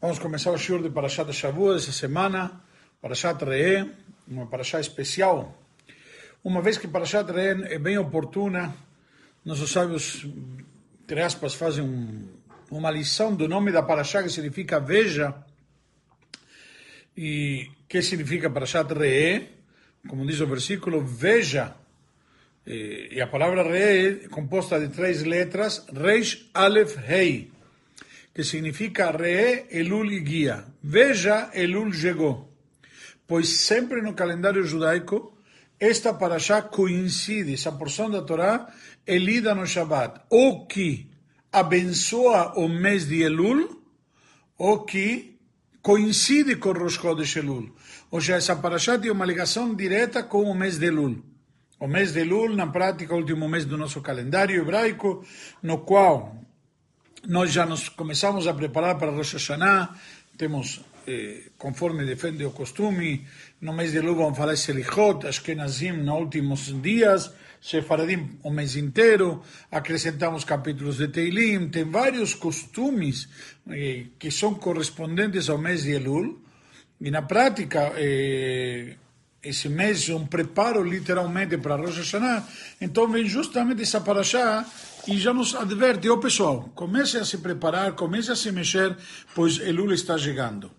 Vamos começar o shiur de Parashat Shavuot essa semana, Parashat Re'eh, uma Parashat especial. Uma vez que Parashat Re'eh é bem oportuna, nossos sábios, entre aspas, fazem um, uma lição do nome da Parashat que significa veja. E que significa Parashat Re'eh? Como diz o versículo, veja. E a palavra Re'eh é composta de três letras, Reish, Aleph, Hei que significa Re Elul e guia. Veja, Elul chegou. Pois sempre no calendário judaico, esta paraxá coincide, essa porção da Torá é lida no Shabbat, ou que abençoa o mês de Elul, ou que coincide com o Rosh Chodesh Elul. Ou seja, essa paraxá tem uma ligação direta com o mês de Elul. O mês de Elul, na prática, o último mês do nosso calendário hebraico, no qual nós já nos começamos a preparar para Rosh Hashanah, temos, eh, conforme defende o costume, no mês de Lu vamos falar Selichot, Ashkenazim nos últimos dias, Sefaradim o mês inteiro, acrescentamos capítulos de Teilim, tem vários costumes eh, que são correspondentes ao mês de Elul, e na prática, eh, esse mês é um preparo literalmente para Rosh Hashanah, então vem justamente essa paraxá e já nos adverte, ó oh, pessoal, comece a se preparar, comece a se mexer, pois Elul está chegando. O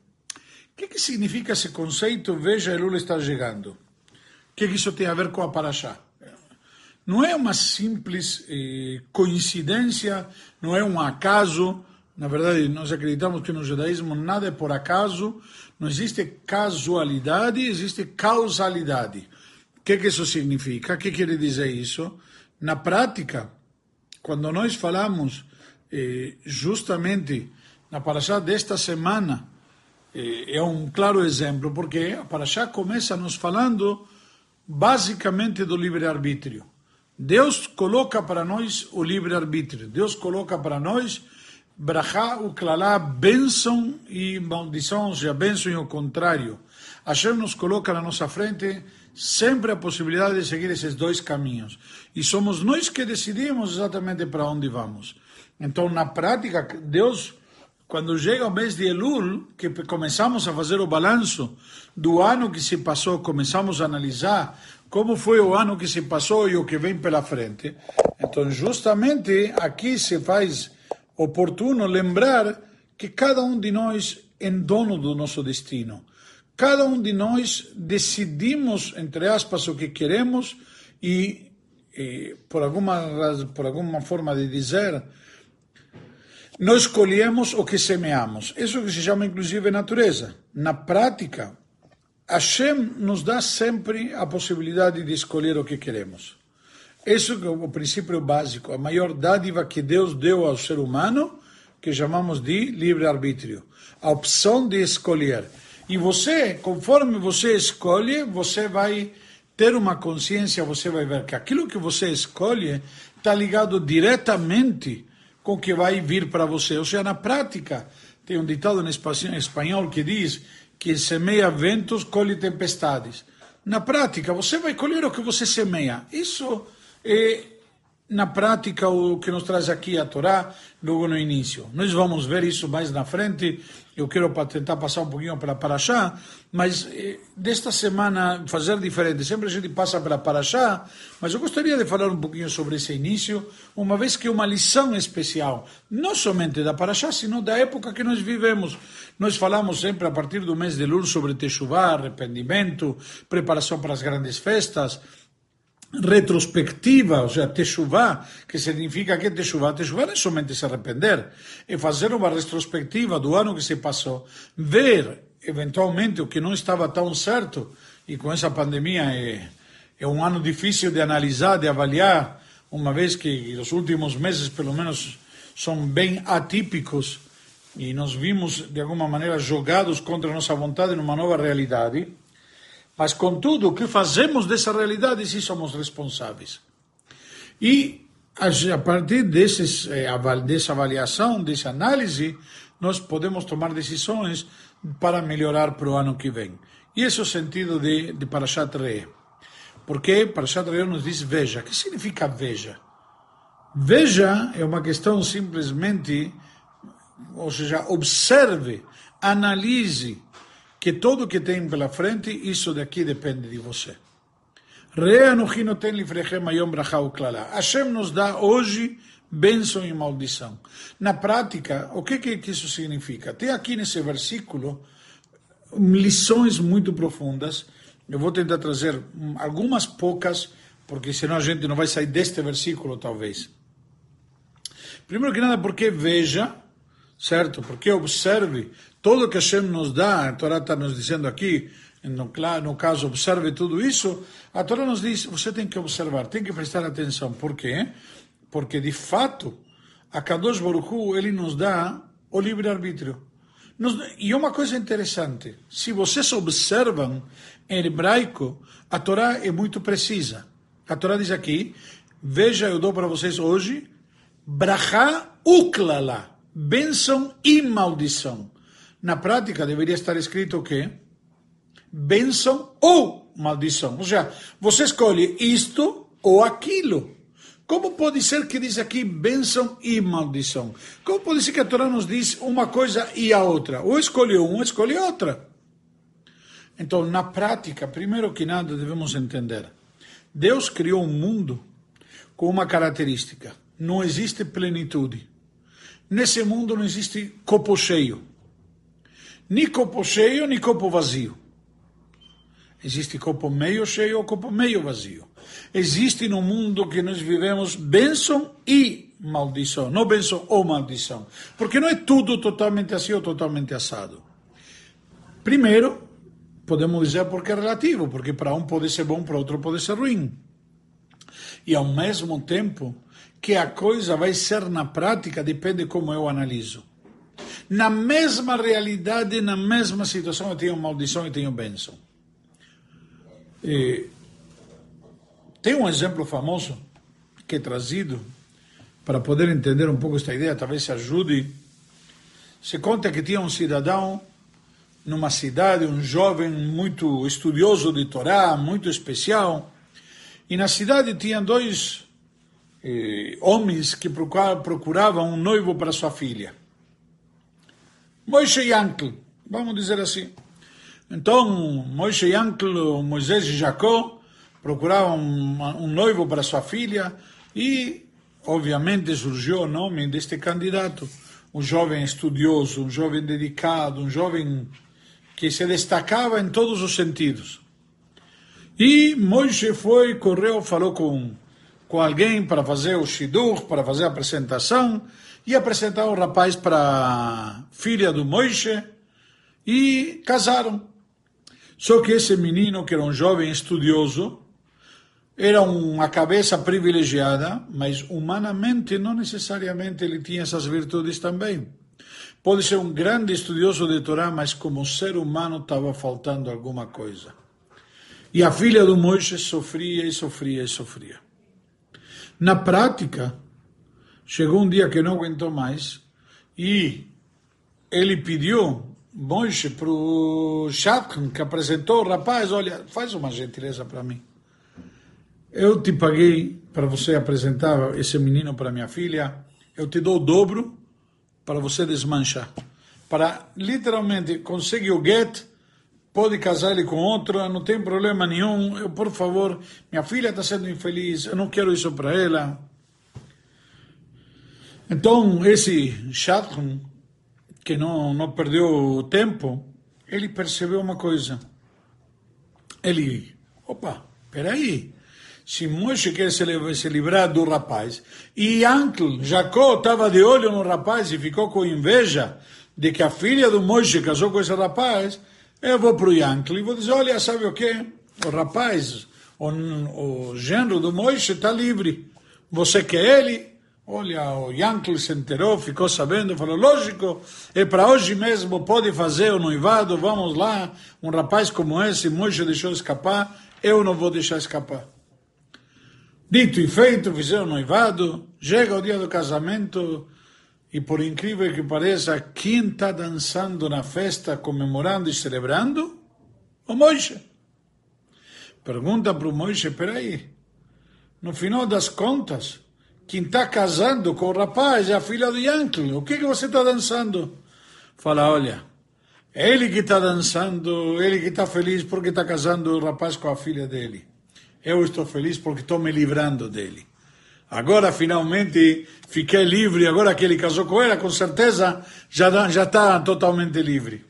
que, que significa esse conceito, veja, Elul está chegando? O que, que isso tem a ver com a Paraxá? Não é uma simples eh, coincidência, não é um acaso, na verdade, nós acreditamos que no judaísmo nada é por acaso, não existe casualidade, existe causalidade. O que, que isso significa? O que quer dizer isso? Na prática, quando nós falamos eh, justamente na Paraxá desta semana, eh, é um claro exemplo, porque a Paraxá começa nos falando basicamente do livre-arbítrio. Deus coloca para nós o livre-arbítrio. Deus coloca para nós brachá, o klalá, bênção e maldição, ou seja, bênção e o contrário. Hashem nos coloca na nossa frente sempre a possibilidade de seguir esses dois caminhos. E somos nós que decidimos exatamente para onde vamos. Então, na prática, Deus, quando chega o mês de Elul, que começamos a fazer o balanço do ano que se passou, começamos a analisar como foi o ano que se passou e o que vem pela frente. Então, justamente aqui se faz oportuno lembrar que cada um de nós é dono do nosso destino. Cada um de nós decidimos, entre aspas, o que queremos e, por, alguma, por alguma forma de dizer, nós escolhemos o que semeamos. Isso que se chama, inclusive, natureza. Na prática, Hashem nos dá sempre a possibilidade de escolher o que queremos. Esse é o princípio básico, a maior dádiva que Deus deu ao ser humano, que chamamos de livre-arbítrio. A opção de escolher. E você, conforme você escolhe, você vai ter uma consciência, você vai ver que aquilo que você escolhe está ligado diretamente com o que vai vir para você. Ou seja, na prática, tem um ditado em espanhol que diz que semeia ventos, colhe tempestades. Na prática, você vai colher o que você semeia. Isso é na prática o que nos traz aqui a Torá logo no início. Nós vamos ver isso mais na frente. Eu quero tentar passar um pouquinho pela Paraxá, mas eh, desta semana fazer diferente. Sempre a gente passa pela Paraxá, mas eu gostaria de falar um pouquinho sobre esse início, uma vez que é uma lição especial, não somente da Paraxá, sino da época que nós vivemos. Nós falamos sempre a partir do mês de Lul sobre Teshuvah, arrependimento, preparação para as grandes festas, retrospectiva, ou seja, techuvá, que significa que techuvá? Techuvá não é somente se arrepender, é fazer uma retrospectiva do ano que se passou, ver eventualmente o que não estava tão certo, e com essa pandemia é, é um ano difícil de analisar, de avaliar, uma vez que os últimos meses, pelo menos, são bem atípicos, e nos vimos, de alguma maneira, jogados contra a nossa vontade numa nova realidade. Mas, contudo, o que fazemos dessa realidade se somos responsáveis? E, a partir desses, eh, dessa avaliação, dessa análise, nós podemos tomar decisões para melhorar para o ano que vem. E esse é o sentido de, de Parashat. Porque Parashat Re nos diz veja. O que significa veja? Veja é uma questão simplesmente ou seja, observe, analise que tudo que tem pela frente, isso daqui depende de você. Hashem nos dá hoje bênção e maldição. Na prática, o que, que isso significa? Tem aqui nesse versículo lições muito profundas. Eu vou tentar trazer algumas poucas, porque senão a gente não vai sair deste versículo, talvez. Primeiro que nada, porque veja, certo? Porque observe tudo que Hashem nos dá, a Torá está nos dizendo aqui, no, no caso, observe tudo isso, a Torá nos diz, você tem que observar, tem que prestar atenção. Por quê? Porque, de fato, a Kadosh Baruch Hu, ele nos dá o livre-arbítrio. E uma coisa interessante, se vocês observam em hebraico, a Torá é muito precisa. A Torá diz aqui, veja, eu dou para vocês hoje, brachá uklala, bênção e maldição. Na prática, deveria estar escrito o quê? bênção ou maldição. Ou seja, você escolhe isto ou aquilo. Como pode ser que diz aqui bênção e maldição? Como pode ser que a Torá nos diz uma coisa e a outra? Ou escolhe um, ou escolhe outra. Então, na prática, primeiro que nada, devemos entender: Deus criou um mundo com uma característica: não existe plenitude. Nesse mundo não existe copo cheio. Nem copo cheio, nem copo vazio. Existe copo meio cheio ou copo meio vazio. Existe no mundo que nós vivemos bênção e maldição, não bênção ou maldição. Porque não é tudo totalmente assim ou totalmente assado. Primeiro, podemos dizer porque é relativo, porque para um pode ser bom, para outro pode ser ruim. E ao mesmo tempo que a coisa vai ser na prática, depende como eu analiso. Na mesma realidade, na mesma situação, eu tenho maldição e tenho bênção. E tem um exemplo famoso que é trazido para poder entender um pouco esta ideia, talvez se ajude. Se conta que tinha um cidadão numa cidade, um jovem muito estudioso de Torá, muito especial, e na cidade tinha dois eh, homens que procuravam um noivo para sua filha. Moisés e Yankl, vamos dizer assim. Então, Moisés Yankl, Moisés e Jacó procuravam um noivo para sua filha e, obviamente, surgiu o nome deste candidato. Um jovem estudioso, um jovem dedicado, um jovem que se destacava em todos os sentidos. E Moisés foi, correu, falou com, com alguém para fazer o shidur, para fazer a apresentação, e apresentar o rapaz para a filha do Moisés, e casaram. Só que esse menino, que era um jovem estudioso, era uma cabeça privilegiada, mas humanamente não necessariamente ele tinha essas virtudes também. Pode ser um grande estudioso de Torá, mas como ser humano estava faltando alguma coisa. E a filha do Moisés sofria e sofria e sofria. Na prática, chegou um dia que não aguentou mais e ele pediu Moishe para o Shatkan, que apresentou o rapaz, olha, faz uma gentileza para mim. Eu te paguei para você apresentar esse menino para minha filha, eu te dou o dobro para você desmanchar. Para literalmente conseguir o get, pode casar ele com outro, não tem problema nenhum. Eu, por favor, minha filha está sendo infeliz, eu não quero isso para ela. Então, esse Shatkan que não, não perdeu tempo, ele percebeu uma coisa. Ele, opa, peraí, se Moisés quer se, se livrar do rapaz, e Ancl, Jacó, estava de olho no rapaz e ficou com inveja de que a filha do Moisés casou com esse rapaz, eu vou para o Yankl e vou dizer, olha, sabe o quê? O rapaz, o, o genro do Moisés está livre. Você quer ele? Olha, o Yankee se enterou, ficou sabendo, falou, lógico, é para hoje mesmo, pode fazer o noivado, vamos lá, um rapaz como esse, Moisés deixou escapar, eu não vou deixar escapar. Dito e feito, fizeram o noivado, chega o dia do casamento, e por incrível que pareça, quem está dançando na festa, comemorando e celebrando? O Moisés. Pergunta para o Moisés, peraí, no final das contas, quem está casando com o rapaz é a filha do Yankee. O que, que você está dançando? Fala, olha, ele que está dançando, ele que está feliz porque está casando o rapaz com a filha dele. Eu estou feliz porque estou me livrando dele. Agora, finalmente, fiquei livre. Agora que ele casou com ela, com certeza, já, já está totalmente livre.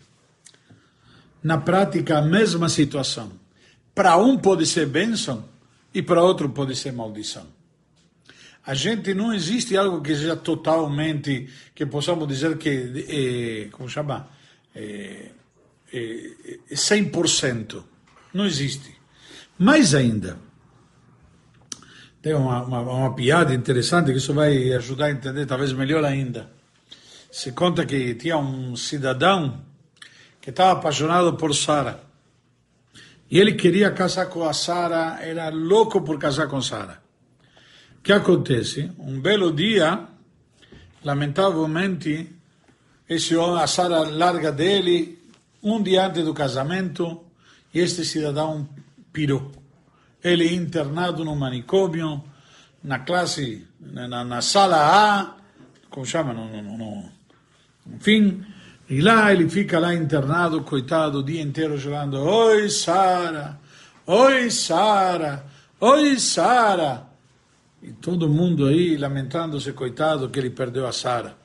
Na prática, a mesma situação. Para um pode ser bênção e para outro pode ser maldição. A gente não existe algo que seja totalmente, que possamos dizer que, é, como chama, é, é, 100%. Não existe. Mais ainda, tem uma, uma, uma, piada interessante que isso vai ajudar a entender talvez melhor ainda. Se conta que tinha um cidadão que estava apaixonado por Sara. E ele queria casar com a Sara, era louco por casar com Sara. O que acontece? Um belo dia, lamentavelmente, esse homem, a Sara larga dele um dia antes do casamento e este cidadão pirou. Ele é internado no manicômio, na classe, na, na sala A, como chama? No, no, no, enfim, e lá ele fica lá internado, coitado, o dia inteiro chorando. Oi, Sara! Oi, Sara! Oi, Sara! E todo mundo aí lamentando-se, coitado, que ele perdeu a Sara.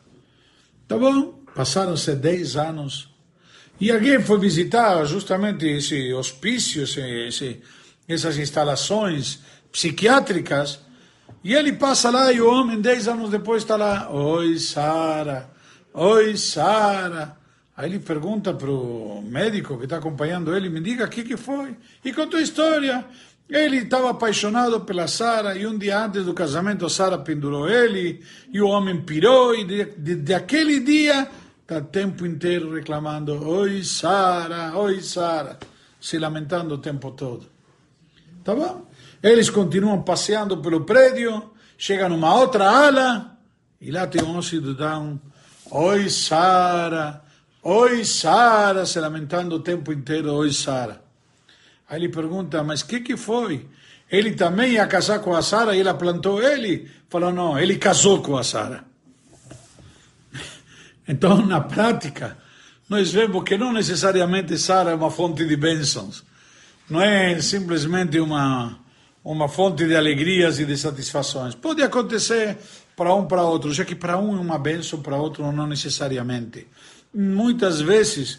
Tá bom, passaram-se 10 anos. E alguém foi visitar justamente esse hospício, esse, esse, essas instalações psiquiátricas, e ele passa lá e o homem, 10 anos depois, está lá. Oi, Sara. Oi, Sara. Aí ele pergunta para o médico que está acompanhando ele, me diga o que, que foi. E contou a história. Ele estava apaixonado pela Sara e um dia antes do casamento Sara pendurou ele e o homem pirou e de, de, de aquele dia está o tempo inteiro reclamando Oi Sara, oi Sara, se lamentando o tempo todo. Tá bom? Eles continuam passeando pelo prédio, chegam numa outra ala e lá tem um cidadão Oi Sara, oi Sara, se lamentando o tempo inteiro Oi Sara. Aí ele pergunta, mas o que, que foi? Ele também ia casar com a Sara e ela plantou ele? Falou, não, ele casou com a Sara. Então, na prática, nós vemos que não necessariamente Sara é uma fonte de bênçãos. Não é simplesmente uma, uma fonte de alegrias e de satisfações. Pode acontecer para um para outro, já que para um é uma bênção, para outro não necessariamente. Muitas vezes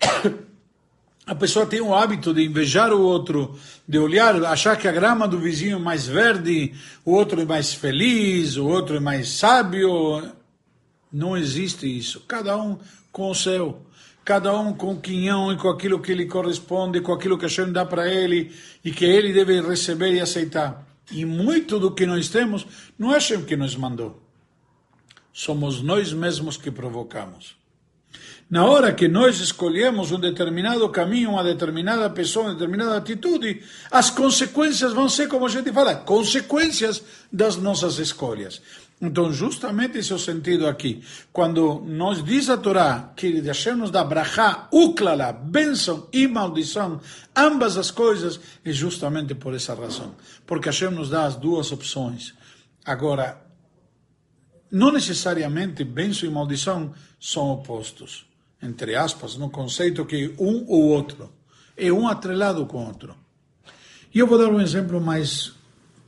a pessoa tem o hábito de invejar o outro, de olhar, achar que a grama do vizinho é mais verde, o outro é mais feliz, o outro é mais sábio. Não existe isso. Cada um com o seu. Cada um com o quinhão e com aquilo que lhe corresponde, com aquilo que gente dá para ele e que ele deve receber e aceitar. E muito do que nós temos não é Hashem que nos mandou. Somos nós mesmos que provocamos. Na hora que nós escolhemos um determinado caminho, uma determinada pessoa, uma determinada atitude, as consequências vão ser, como a gente fala, consequências das nossas escolhas. Então, justamente esse é o sentido aqui. Quando nos diz a Torá que Hashem nos dá brachá, uklala, bênção e maldição, ambas as coisas, é justamente por essa razão. Porque Hashem nos dá as duas opções. Agora, não necessariamente bênção e maldição são opostos entre aspas, no conceito que um ou outro. É um atrelado com o outro. E eu vou dar um exemplo mais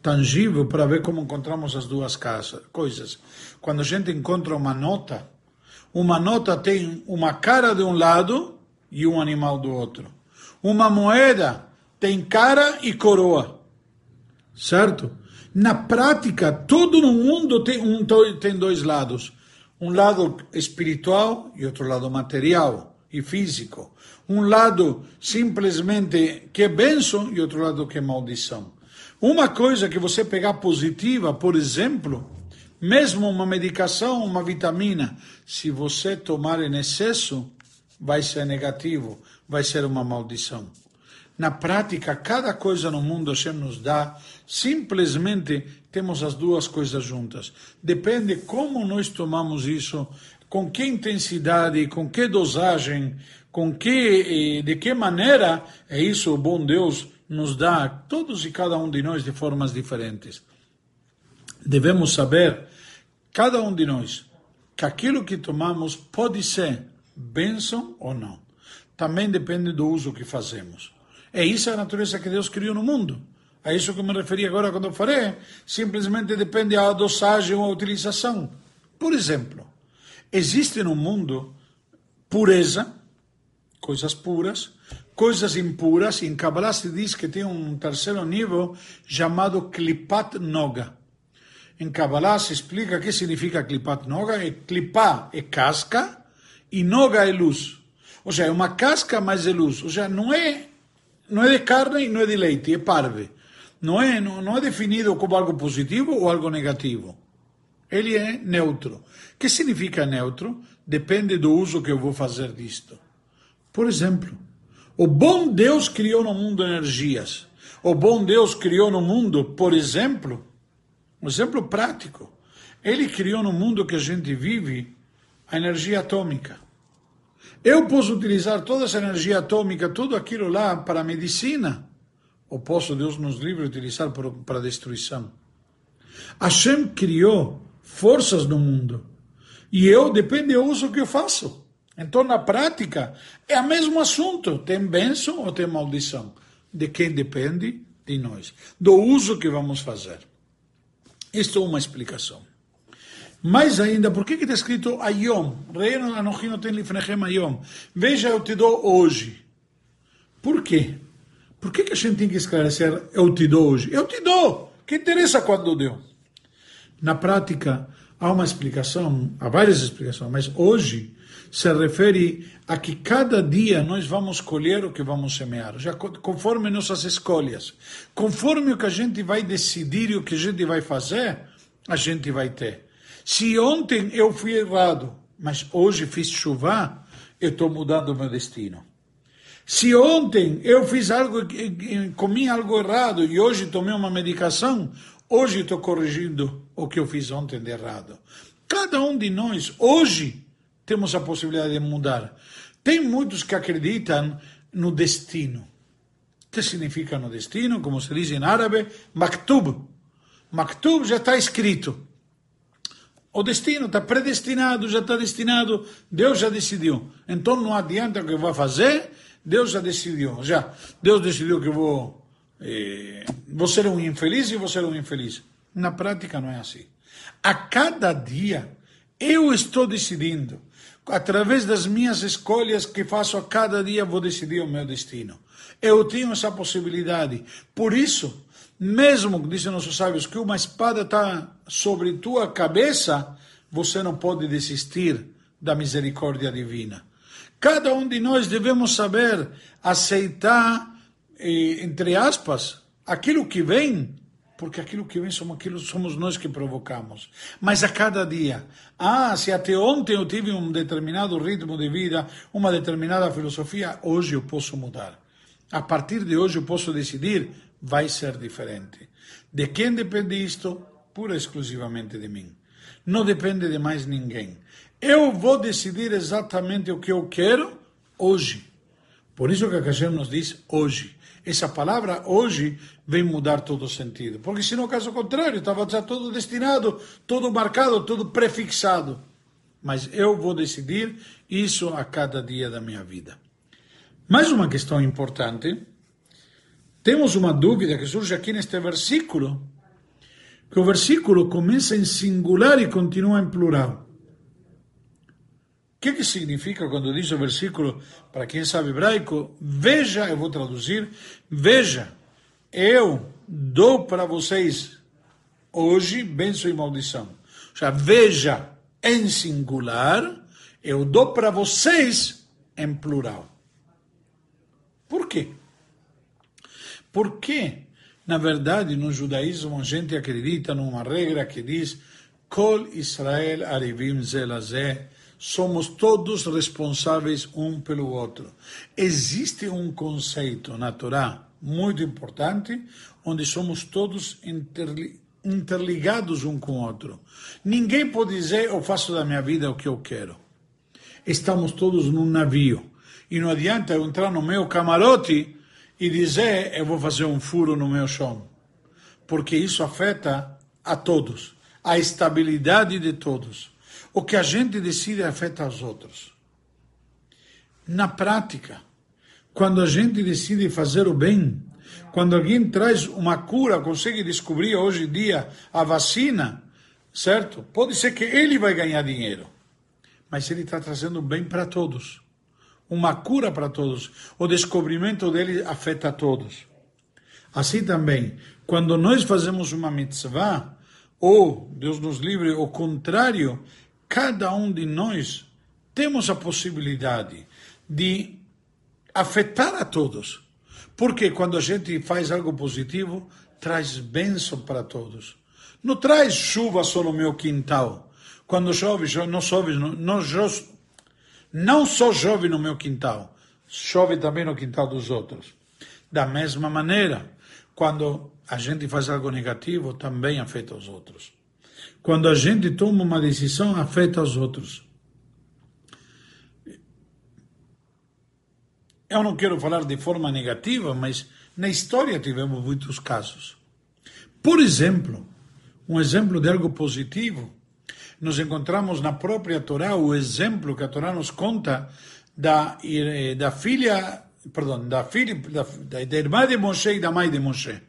tangível para ver como encontramos as duas casas, coisas. Quando a gente encontra uma nota, uma nota tem uma cara de um lado e um animal do outro. Uma moeda tem cara e coroa. Certo? Na prática, todo no mundo tem, um, tem dois lados um lado espiritual e outro lado material e físico. Um lado simplesmente que é bênção e outro lado que é maldição. Uma coisa que você pegar positiva, por exemplo, mesmo uma medicação, uma vitamina, se você tomar em excesso, vai ser negativo, vai ser uma maldição. Na prática, cada coisa no mundo Hashem nos dá, simplesmente temos as duas coisas juntas. Depende como nós tomamos isso, com que intensidade, com que dosagem, com que, de que maneira é isso o bom Deus nos dá, todos e cada um de nós, de formas diferentes. devemos saber, cada um de nós, que aquilo que tomamos pode ser bênção ou não. Também depende do uso que fazemos. É isso a natureza que Deus criou no mundo. A isso que me referi agora quando falei. Simplesmente depende da dosagem ou a utilização. Por exemplo, existe no mundo pureza, coisas puras, coisas impuras. Em Kabbalah se diz que tem um terceiro nível chamado Klipat Noga. Em Kabbalah se explica o que significa Klipat Noga. É Klipá é casca e Noga é luz. Ou seja, é uma casca, mas é luz. Ou seja, não é, não é de carne e não é de leite, é parve. Não é, não, não é definido como algo positivo ou algo negativo. Ele é neutro. O que significa neutro? Depende do uso que eu vou fazer disto. Por exemplo, o bom Deus criou no mundo energias. O bom Deus criou no mundo, por exemplo, um exemplo prático. Ele criou no mundo que a gente vive a energia atômica. Eu posso utilizar toda essa energia atômica, tudo aquilo lá para a medicina, ou posso, Deus nos livre, utilizar para a destruição. Hashem criou forças no mundo. E eu, depende do uso que eu faço. Então, na prática, é o mesmo assunto. Tem bênção ou tem maldição? De quem depende? De nós. Do uso que vamos fazer. Isto é uma explicação. Mais ainda, por que está escrito Ayom? Reino tem Ayom. Veja, eu te dou hoje. Por quê? Por que, que a gente tem que esclarecer eu te dou hoje? Eu te dou. Que interessa quando deu? Na prática, há uma explicação, há várias explicações, mas hoje se refere a que cada dia nós vamos colher o que vamos semear, já conforme nossas escolhas, conforme o que a gente vai decidir e o que a gente vai fazer, a gente vai ter. Se ontem eu fui errado, mas hoje fiz chuva, eu estou mudando meu destino. Se ontem eu fiz algo, comi algo errado e hoje tomei uma medicação, hoje estou corrigindo o que eu fiz ontem de errado. Cada um de nós, hoje, temos a possibilidade de mudar. Tem muitos que acreditam no destino. O que significa no destino? Como se diz em árabe, maktub. Maktub já está escrito. O destino está predestinado, já está destinado, Deus já decidiu. Então não adianta o que vou fazer, Deus já decidiu. Já, Deus decidiu que vou, eh, vou ser um infeliz e vou ser um infeliz. Na prática não é assim. A cada dia eu estou decidindo através das minhas escolhas que faço a cada dia, vou decidir o meu destino. Eu tenho essa possibilidade. Por isso, mesmo, dizem nossos sábios, que uma espada está sobre tua cabeça, você não pode desistir da misericórdia divina. Cada um de nós devemos saber aceitar, eh, entre aspas, aquilo que vem porque aquilo que vem somos, aquilo, somos nós que provocamos. Mas a cada dia, ah, se até ontem eu tive um determinado ritmo de vida, uma determinada filosofia, hoje eu posso mudar. A partir de hoje eu posso decidir, vai ser diferente. De quem depende isto? Pura e exclusivamente de mim. Não depende de mais ninguém. Eu vou decidir exatamente o que eu quero hoje. Por isso que a Hashem nos diz hoje. Essa palavra hoje vem mudar todo o sentido. Porque se no caso contrário, estava já todo destinado, todo marcado, todo prefixado. Mas eu vou decidir isso a cada dia da minha vida. Mais uma questão importante. Temos uma dúvida que surge aqui neste versículo, que o versículo começa em singular e continua em plural. O que, que significa quando diz o versículo, para quem sabe hebraico, veja, eu vou traduzir, veja, eu dou para vocês hoje bênção e maldição. Seja, veja em singular, eu dou para vocês em plural. Por quê? Porque, na verdade, no judaísmo a gente acredita numa regra que diz Kol Israel Arivim Zelazeh somos todos responsáveis um pelo outro. Existe um conceito na Torá muito importante, onde somos todos interligados um com o outro. Ninguém pode dizer eu faço da minha vida o que eu quero. Estamos todos num navio. E não adianta eu entrar no meu camarote e dizer eu vou fazer um furo no meu chão. Porque isso afeta a todos. a estabilidade de todos. O que a gente decide afeta os outros. Na prática, quando a gente decide fazer o bem, quando alguém traz uma cura, consegue descobrir hoje em dia a vacina, certo? Pode ser que ele vai ganhar dinheiro, mas ele está trazendo bem para todos, uma cura para todos. O descobrimento dele afeta a todos. Assim também, quando nós fazemos uma mitzvah, ou, Deus nos livre, o contrário, cada um de nós temos a possibilidade de afetar a todos. Porque quando a gente faz algo positivo, traz bênção para todos. Não traz chuva só no meu quintal. Quando chove, não chove, não, não, não só chove no meu quintal, chove também no quintal dos outros. Da mesma maneira, quando a gente faz algo negativo, também afeta os outros. Quando a gente toma uma decisão, afeta os outros. Eu não quero falar de forma negativa, mas na história tivemos muitos casos. Por exemplo, um exemplo de algo positivo, nós encontramos na própria Torá o exemplo que a Torá nos conta da, eh, da filha, perdão, da filha, da, da irmã de Moshe e da mãe de Moshe.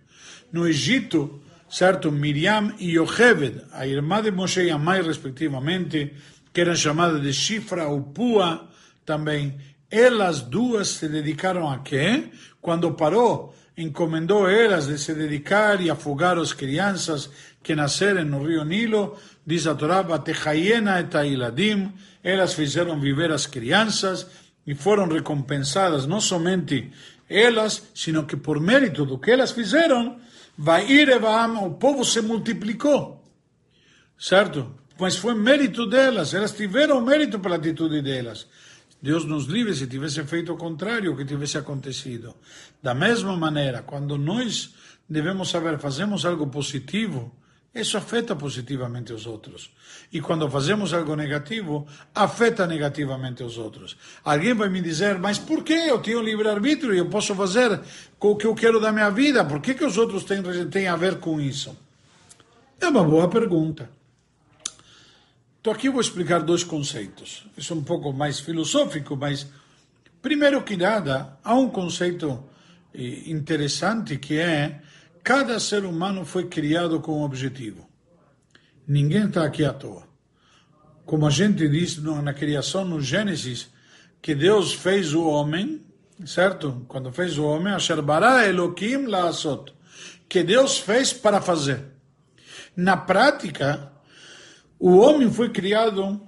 No Egito, certo, Miriam e Yocheved, a irmã de Moshe e a mãe, respectivamente, que eram chamadas de Shifra ou Pua, também, elas duas se dedicaram a quê? Quando parou, encomendou elas de se dedicar e afogar as crianças que nasceram no rio Nilo, diz a Torá, Batechayena et Ailadim, elas fizeram viver as crianças e foram recompensadas não somente elas, sino que por mérito do que elas fizeram, vai ir o povo se multiplicou, certo? Mas foi mérito delas, elas tiveram mérito pela atitude delas. Deus nos livre se tivesse feito o contrário, que tivesse acontecido. Da mesma maneira, quando nós devemos saber, fazemos algo positivo, isso afeta positivamente os outros. E quando fazemos algo negativo, afeta negativamente os outros. Alguém vai me dizer, mas por que eu tenho livre-arbítrio e eu posso fazer o que eu quero da minha vida? Por que, que os outros têm, têm a ver com isso? É uma boa pergunta. Então aqui eu vou explicar dois conceitos. Isso é um pouco mais filosófico, mas primeiro que nada, há um conceito eh, interessante que é cada ser humano foi criado com um objetivo. Ninguém está aqui à toa. Como a gente diz na criação, no Gênesis, que Deus fez o homem, certo? Quando fez o homem, Asher bara Elohim la'asot, que Deus fez para fazer. Na prática, o homem foi criado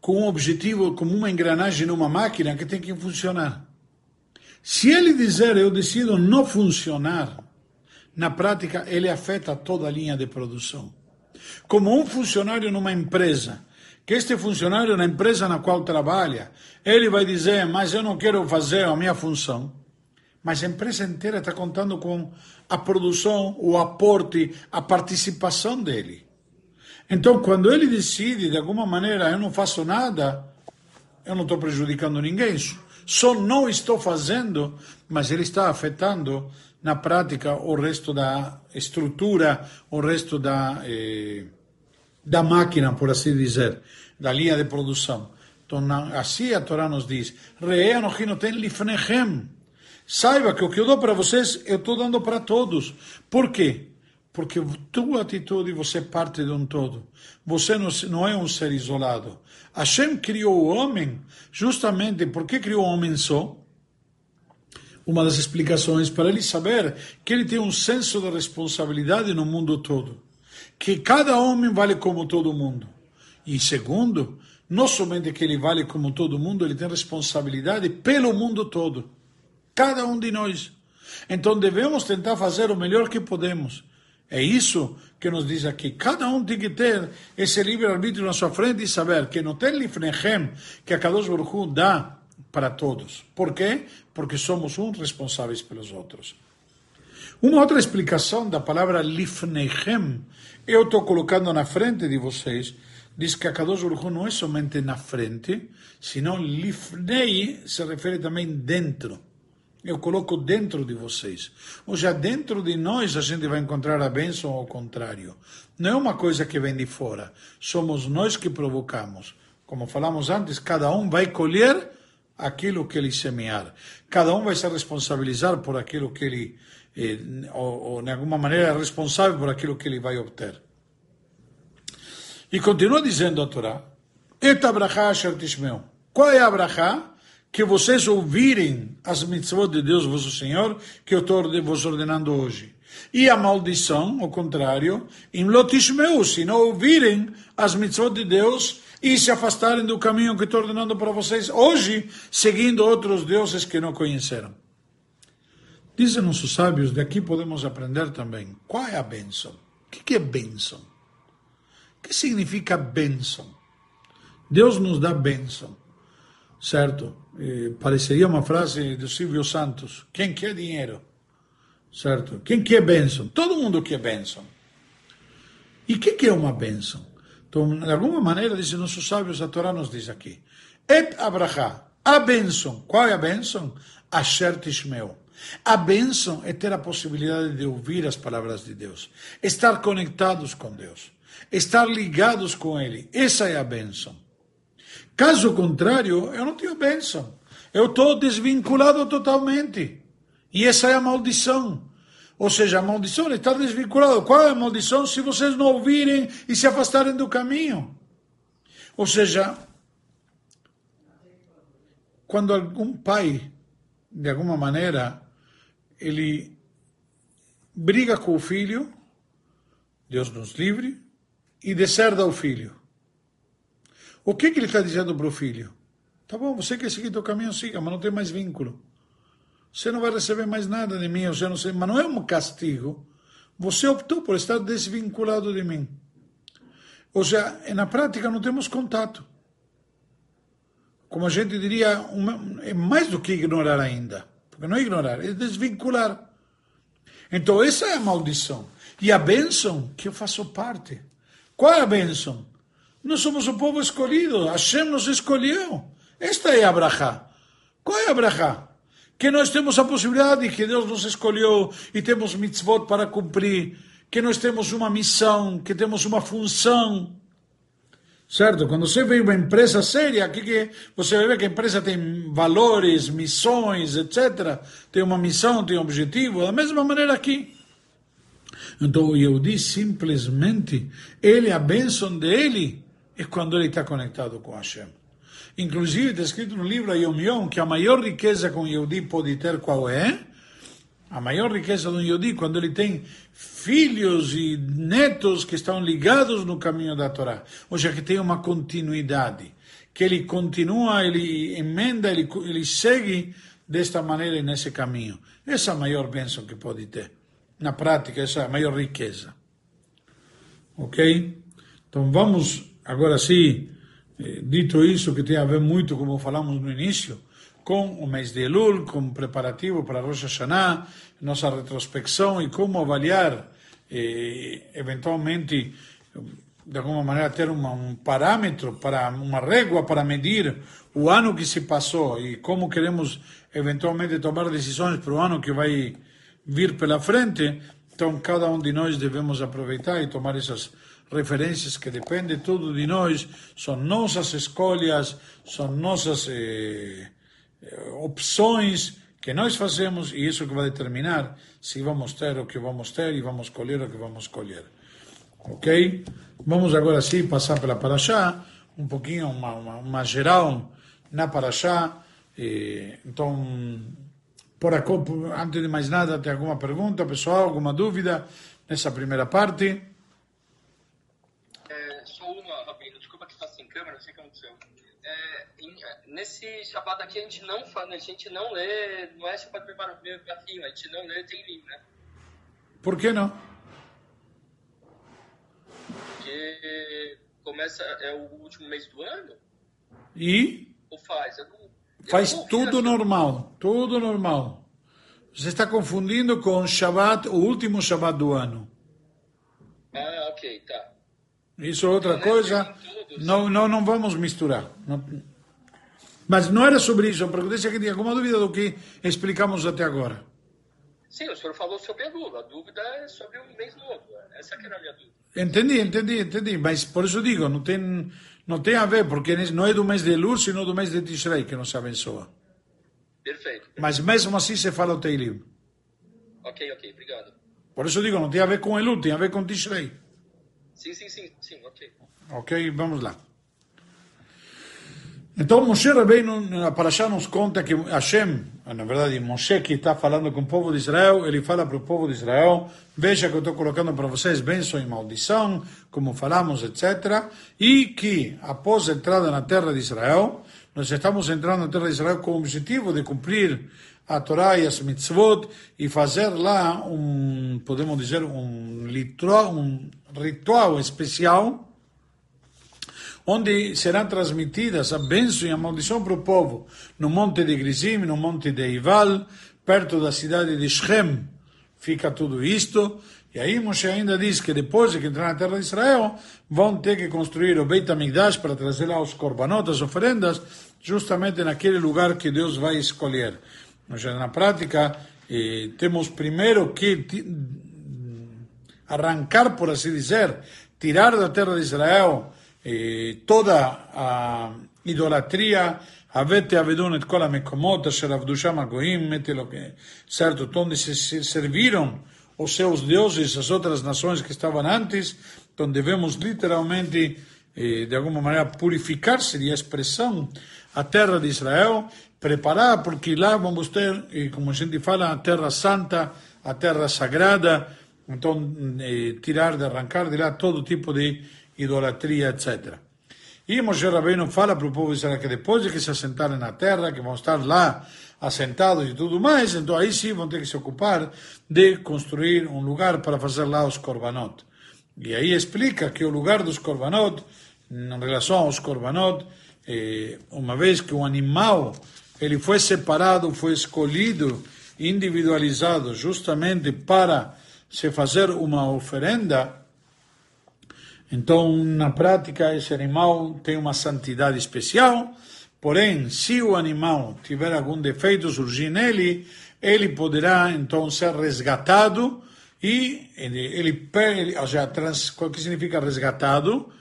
com um objetivo, como uma engrenagem numa máquina que tem que funcionar. Se ele dizer eu decido não funcionar, na prática ele afeta toda a linha de produção. Como um funcionário numa empresa, que este funcionário na empresa na qual trabalha, ele vai dizer, mas eu não quero fazer a minha função. Mas a empresa inteira está contando com a produção, o aporte, a participação dele. Então, quando ele decide, de alguma maneira, eu não faço nada, eu não estou prejudicando ninguém. Só não estou fazendo, mas ele está afetando na prática o resto da estrutura, o resto da, eh, da máquina, por assim dizer, da linha de produção. Então, assim a Torá nos diz: lifnechem. Saiba que o que eu dou para vocês, eu estou dando para todos. Por quê? Porque tua atitude você parte de um todo. Você não é um ser isolado. Hashem criou o homem justamente porque criou o homem só. Uma das explicações para ele saber que ele tem um senso de responsabilidade no mundo todo. Que cada homem vale como todo mundo. E segundo, não somente que ele vale como todo mundo, ele tem responsabilidade pelo mundo todo. Cada um de nós. Então devemos tentar fazer o melhor que podemos é isso que nos diz aqui. Cada um tem que ter esse livre-arbítrio na sua frente e saber que não tem lifnechem, que a Kadosh Baruch dá para todos. Por quê? Porque somos uns responsáveis pelos outros. Uma outra explicação da palavra lifnechem, eu estou colocando na frente de vocês, diz que a Kadosh Baruch não é somente na frente, senão lifnei se refere também dentro. Eu coloco dentro de vocês. Ou seja, dentro de nós a gente vai encontrar a bênção ao contrário. Não é uma coisa que vem de fora. Somos nós que provocamos. Como falamos antes, cada um vai colher aquilo que ele semear. Cada um vai se responsabilizar por aquilo que ele, eh, ou, ou de alguma maneira é responsável por aquilo que ele vai obter. E continua dizendo a Torá, Et abrahá asher tishmeu. Qual é a abrahá? Que vocês ouvirem as mitzvot de Deus, vosso Senhor, que eu estou vos ordenando hoje. E a maldição, ao contrário, im lotishmeu, se não ouvirem as mitzvot de Deus e se afastarem do caminho que estou ordenando para vocês hoje, seguindo outros deuses que não conheceram. Dizem nossos sábios, daqui podemos aprender também qual é a bênção. O que é bênção? O que significa bênção? Deus nos dá bênção, certo? Pareceria uma frase do Silvio Santos: quem quer dinheiro? Certo? Quem quer bênção? Todo mundo quer bênção. E o que, que é uma bênção? Então, de alguma maneira, dizem nossos sábios, a Torá nos diz aqui: Et abraha, a bênção. Qual é a bênção? Asher tishmeu. A bênção é ter a possibilidade de ouvir as palavras de Deus, estar conectados com Deus, estar ligados com Ele. Essa é a bênção. Caso contrário, eu não tenho bênção. Eu estou desvinculado totalmente. E essa é a maldição. Ou seja, a maldição estar desvinculado. Qual é a maldição? Se vocês não ouvirem e se afastarem do caminho. Ou seja, quando algum pai, de alguma maneira, ele briga com o filho, Deus nos livre, e deserda o filho. O que, que ele está dizendo para o filho? Tá bom, você quer seguir teu caminho, siga, mas não tem mais vínculo. Você não vai receber mais nada de mim, você não sei, mas não é um castigo. Você optou por estar desvinculado de mim. Ou seja, na prática não temos contato. Como a gente diria, uma, é mais do que ignorar ainda. Porque não é ignorar, é desvincular. Então essa é a maldição. E a bênção, que eu faço parte. Qual é a bênção? Nós somos o povo escolhido. Hashem nos escolheu. Esta é a Abraha. Qual é a Abraha? Que nós temos a possibilidade, que Deus nos escolheu e temos mitzvot para cumprir, que nós temos uma missão, que temos uma função. Certo? Quando você vê uma empresa séria, aqui que você ver que a empresa tem valores, missões, etc. Tem uma missão, tem um objetivo. Da mesma maneira aqui. Então o Yehudi simplesmente, ele, a bênção dele, é quando ele está conectado com Hashem. Inclusive, está escrito no livro Yom Yom que a maior riqueza que um Yehudi pode ter qual é? A maior riqueza um Yehudi quando ele tem filhos e netos que estão ligados no caminho da Torá. Ou seja, que tem uma continuidade. Que ele continua, ele emenda, ele, ele segue desta maneira nesse caminho. Essa é a maior bênção que pode ter. Na prática, essa é a maior riqueza. Ok? Então vamos Agora sim, eh, dito isso, que tem a ver muito, como falamos no início, com o mês de Elul, com preparativo para Rosh Hashanah, nossa retrospecção e como avaliar, eh, eventualmente, de alguma maneira, ter uma, um parâmetro, para uma régua para medir o ano que se passou e como queremos, eventualmente, tomar decisões para o ano que vai vir pela frente. Então, cada um de nós devemos aproveitar e tomar essas referências que depende tudo de nós, são nossas escolhas, são nossas eh, eh, opções que nós fazemos e isso que vai determinar se vamos ter o que vamos ter e vamos colher o que vamos colher. Ok? Vamos agora sim passar pela Paraxá, um pouquinho, uma, uma, uma geral na Paraxá. Eh, então, por antes de mais nada, tem alguma pergunta, pessoal, alguma dúvida nessa primeira parte? Nesse Shabbat aqui a gente não fala, a gente não lê, não é Shabbat Bebarafim, a gente não lê Teilim, né? Por que não? Porque começa, é o último mês do ano? E? Ou faz? Eu não, faz eu tudo normal, tudo normal. Você está confundindo com Shabbat, o último Shabbat do ano. Ah, ok, tá. Isso é outra coisa. Não, não, não vamos misturar. Não... Mas não era sobre isso, eu perguntei se tinha alguma dúvida do que explicamos até agora. Sim, o senhor falou sobre a dúvida. A dúvida é sobre o mês novo. Essa que era a minha dúvida. Entendi, entendi, entendi. Mas por isso digo, não tem, não tem a ver, porque não é do mês de Lur, sino do mês de Tishrei que nos abençoa. Perfeito. Mas mesmo assim se fala o Teilim. Ok, ok, obrigado. Por isso digo, não tem a ver com Elul, tem a ver com Tishrei. Sim, sim, sim, sim, ok. Vamos lá. Então Moshe Rabbeinu, na Parashá, nos conta que Hashem, na verdade Moshe que está falando com o povo de Israel, ele fala para o povo de Israel, veja que eu estou colocando para vocês bênção e maldição, como falamos, etc. E que, após a entrada na terra de Israel, nós estamos entrando na terra de Israel com o objetivo de cumprir a Torá e as mitzvot e fazer lá um, podemos dizer, um ritual, um ritual especial onde serão transmitidas a bênção e a maldição para o povo, no monte de Grizim, no monte de Ival, perto da cidade de Shem. Fica tudo isto. E aí Moshe ainda diz que depois de que entrar na terra de Israel, vão ter que construir o Beit HaMikdash para trazer lá os korbanot, as oferendas, justamente naquele lugar que Deus vai escolher. Ou na prática, eh, temos primeiro que arrancar, por assim dizer, tirar da terra de Israel eh, toda a idolatria, avete avedun et kol amecomot asher avdusham que certo, onde se serviram os seus deuses, as outras nações que estavam antes, então devemos literalmente, eh, de alguma maneira, purificar-se de expressão, a terra de Israel, preparar, porque lá vamos ter, eh, como a gente fala, a terra santa, a terra sagrada, então eh, tirar, de arrancar de lá todo tipo de idolatria, etc. E Moshe Rabbeinu fala para o povo de Israel que depois de que se assentarem na terra, que vão estar lá assentados e tudo mais, então aí sim vão ter que se ocupar de construir um lugar para fazer lá os korbanot. E aí explica que o lugar dos korbanot, em relação aos korbanot, eh, uma vez que o animal ele foi separado, foi escolhido, individualizado, justamente para se fazer uma oferenda, então, na prática, esse animal tem uma santidade especial, porém, se o animal tiver algum defeito surgir nele, ele poderá então ser resgatado e ele, ele, ele ou seja, trans, o que significa resgatado?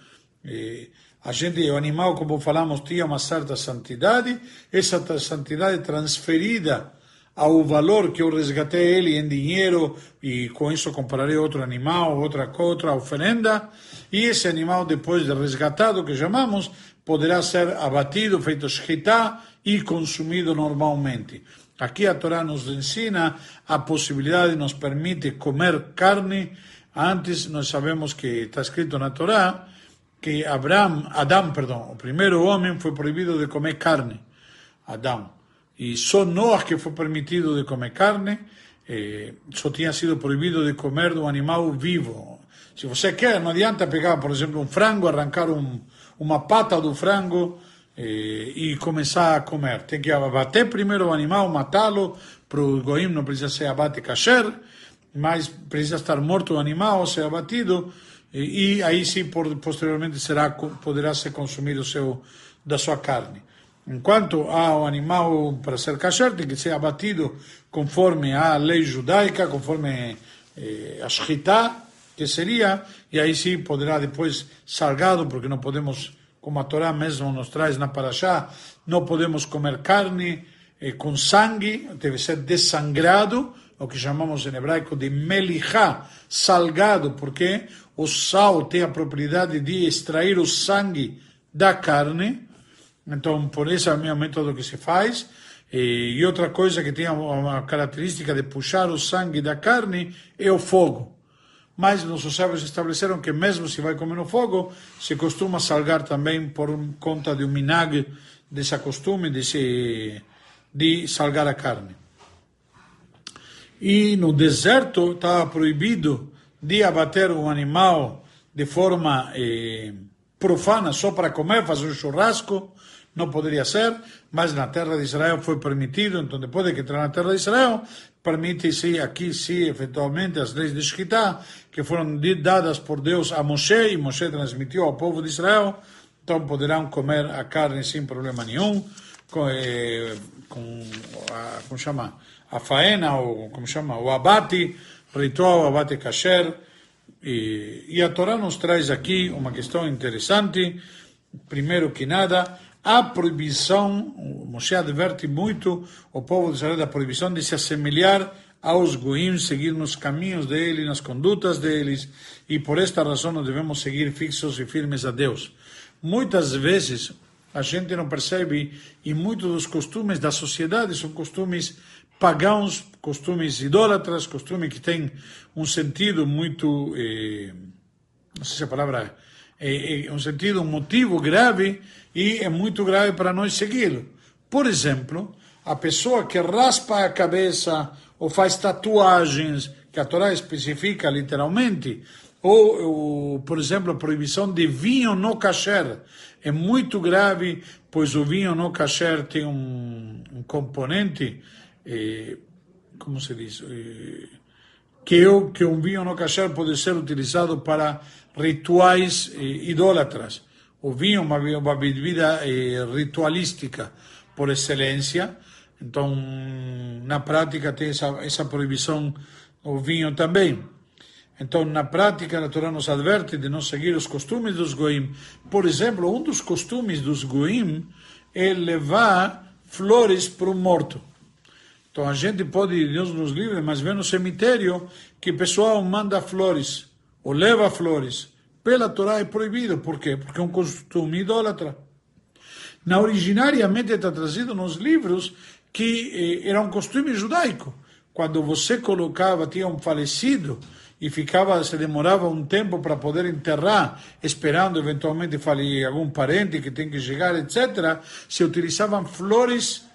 E, a gente, o animal, como falamos, tinha uma certa santidade, essa santidade transferida ao valor que eu resgatei ele em dinheiro e com isso comprarei outro animal, outra outra oferenda, e esse animal depois de resgatado, que chamamos, poderá ser abatido, feito shkita e consumido normalmente. Aqui a Torá nos ensina a possibilidade, nos permite comer carne. Antes nós sabemos que está escrito na Torá que Abraham, Adão, perdão, o primeiro homem foi proibido de comer carne. Adão. E só Noah que foi permitido de comer carne, eh, só tinha sido proibido de comer do animal vivo. Se você quer, não adianta pegar, por exemplo, um frango, arrancar um, uma pata do frango eh, e começar a comer. Tem que abater primeiro o animal, matá-lo, para o goim não precisa ser abate kasher, mas precisa estar morto o animal, ser abatido, e, e aí sim, por, posteriormente, será, poderá ser consumido seu, da sua carne. Enquanto há o animal para ser kasher, tem que ser abatido conforme a lei judaica, conforme eh, a shkita, que seria, e aí sim poderá depois salgado, porque não podemos, como a Torá mesmo nos traz na Parashá, não podemos comer carne eh, com sangue, deve ser desangrado, o que chamamos em hebraico de melihá, salgado, porque o sal tem a propriedade de extrair o sangue da carne, então, por esse é o método que se faz. E outra coisa que tem uma característica de puxar o sangue da carne é o fogo. Mas nossos sábios estabeleceram que mesmo se vai comer no fogo, se costuma salgar também por conta de um minag, desse costume de, se, de salgar a carne. E no deserto estava proibido de abater um animal de forma eh, profana, só para comer, fazer um churrasco, não poderia ser, mas na terra de Israel foi permitido, então depois de que entrar na terra de Israel, permite-se aqui sim, eventualmente, as leis de Shkita, que foram dadas por Deus a Moshe, e Moshe transmitiu ao povo de Israel, então poderão comer a carne sem problema nenhum, com, eh, com a, como chama, a faena, ou como chama, o abate, ritual abate kasher, e, e a Torá nos traz aqui uma questão interessante, primeiro que nada, a proibição, Moshe adverte muito o povo de Israel da proibição de se assemelhar aos goim, seguir nos caminhos deles, nas condutas deles, e por esta razão nós devemos seguir fixos e firmes a Deus. Muitas vezes a gente não percebe e muitos dos costumes da sociedade são costumes pagãos, costumes idólatras, costumes que têm um sentido muito, eh, não sei se a palavra é, é um sentido, um motivo grave e é muito grave para nós segui-lo. Por exemplo, a pessoa que raspa a cabeça ou faz tatuagens, que a Torá especifica literalmente, ou, ou, por exemplo, a proibição de vinho no kasher é muito grave, pois o vinho no kasher tem um, um componente, eh, como se diz, eh, que, o, que um vinho no kasher pode ser utilizado para rituais eh, idólatras. O vinho é uma, uma bebida eh, ritualística por excelência, então na prática tem essa, essa proibição o vinho também. Então, na prática, a Torá nos adverte de não seguir os costumes dos goim. Por exemplo, um dos costumes dos goim é levar flores para o morto. Então, a gente pode, Deus nos livre, mas vê no cemitério que o pessoal manda flores, ou leva flores. Pela Torá é proibido. Por quê? Porque é um costume idólatra. Na originariamente está trazido nos livros que eh, era um costume judaico. Quando você colocava, tinha um falecido, e ficava, se demorava um tempo para poder enterrar, esperando eventualmente falir algum parente que tem que chegar, etc., se utilizavam flores,